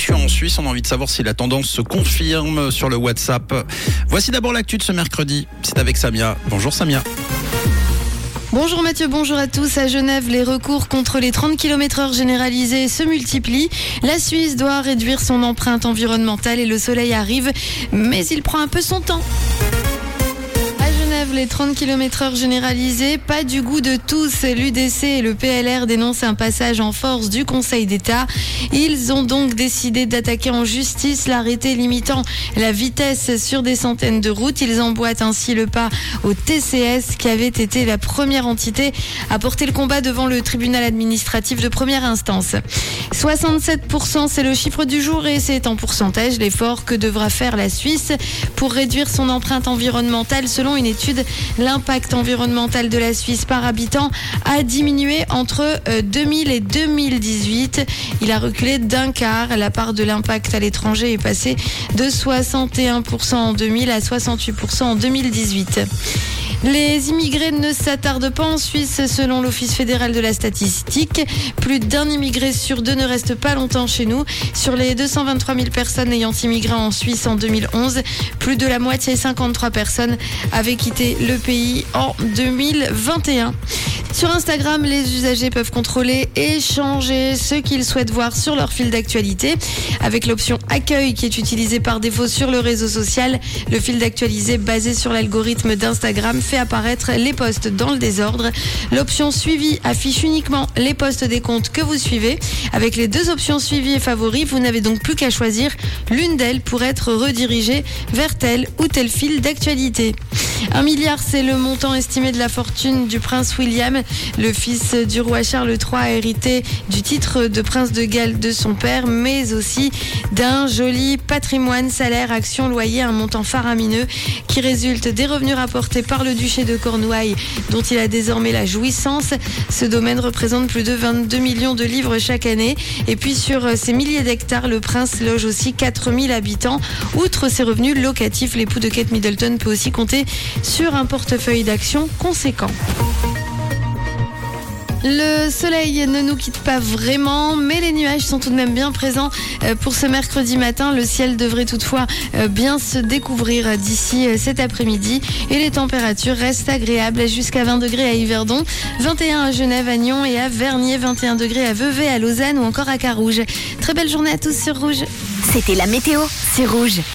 évolution en Suisse. On a envie de savoir si la tendance se confirme sur le WhatsApp. Voici d'abord l'actu de ce mercredi. C'est avec Samia. Bonjour Samia. Bonjour Mathieu, bonjour à tous. À Genève, les recours contre les 30 km heure généralisés se multiplient. La Suisse doit réduire son empreinte environnementale et le soleil arrive, mais il prend un peu son temps les 30 km heure généralisés, pas du goût de tous. L'UDC et le PLR dénoncent un passage en force du Conseil d'État. Ils ont donc décidé d'attaquer en justice l'arrêté limitant la vitesse sur des centaines de routes. Ils emboîtent ainsi le pas au TCS qui avait été la première entité à porter le combat devant le tribunal administratif de première instance. 67% c'est le chiffre du jour et c'est en pourcentage l'effort que devra faire la Suisse pour réduire son empreinte environnementale selon une étude l'impact environnemental de la Suisse par habitant a diminué entre 2000 euh, et 2018. Il a reculé d'un quart. La part de l'impact à l'étranger est passée de 61% en 2000 à 68% en 2018. Les immigrés ne s'attardent pas en Suisse selon l'Office fédéral de la statistique. Plus d'un immigré sur deux ne reste pas longtemps chez nous. Sur les 223 000 personnes ayant immigré en Suisse en 2011, plus de la moitié, 53 personnes, avaient quitté le pays en 2021. Sur Instagram, les usagers peuvent contrôler et changer ce qu'ils souhaitent voir sur leur fil d'actualité. Avec l'option accueil qui est utilisée par défaut sur le réseau social, le fil d'actualité basé sur l'algorithme d'Instagram fait apparaître les posts dans le désordre. L'option suivi affiche uniquement les posts des comptes que vous suivez. Avec les deux options suivi et favoris, vous n'avez donc plus qu'à choisir l'une d'elles pour être redirigé vers tel ou tel fil d'actualité. Un milliard, c'est le montant estimé de la fortune du prince William. Le fils du roi Charles III a hérité du titre de prince de Galles de son père, mais aussi d'un joli patrimoine, salaire, action, loyer, un montant faramineux qui résulte des revenus rapportés par le duché de Cornouailles, dont il a désormais la jouissance. Ce domaine représente plus de 22 millions de livres chaque année. Et puis sur ces milliers d'hectares, le prince loge aussi 4000 habitants. Outre ses revenus locatifs, l'époux de Kate Middleton peut aussi compter sur un portefeuille d'actions conséquent. Le soleil ne nous quitte pas vraiment, mais les nuages sont tout de même bien présents euh, pour ce mercredi matin. Le ciel devrait toutefois euh, bien se découvrir d'ici euh, cet après-midi et les températures restent agréables jusqu'à 20 degrés à Yverdon, 21 à Genève, à Nyon et à Vernier, 21 degrés à Vevey, à Lausanne ou encore à Carouge. Très belle journée à tous sur Rouge. C'était la météo, c'est Rouge.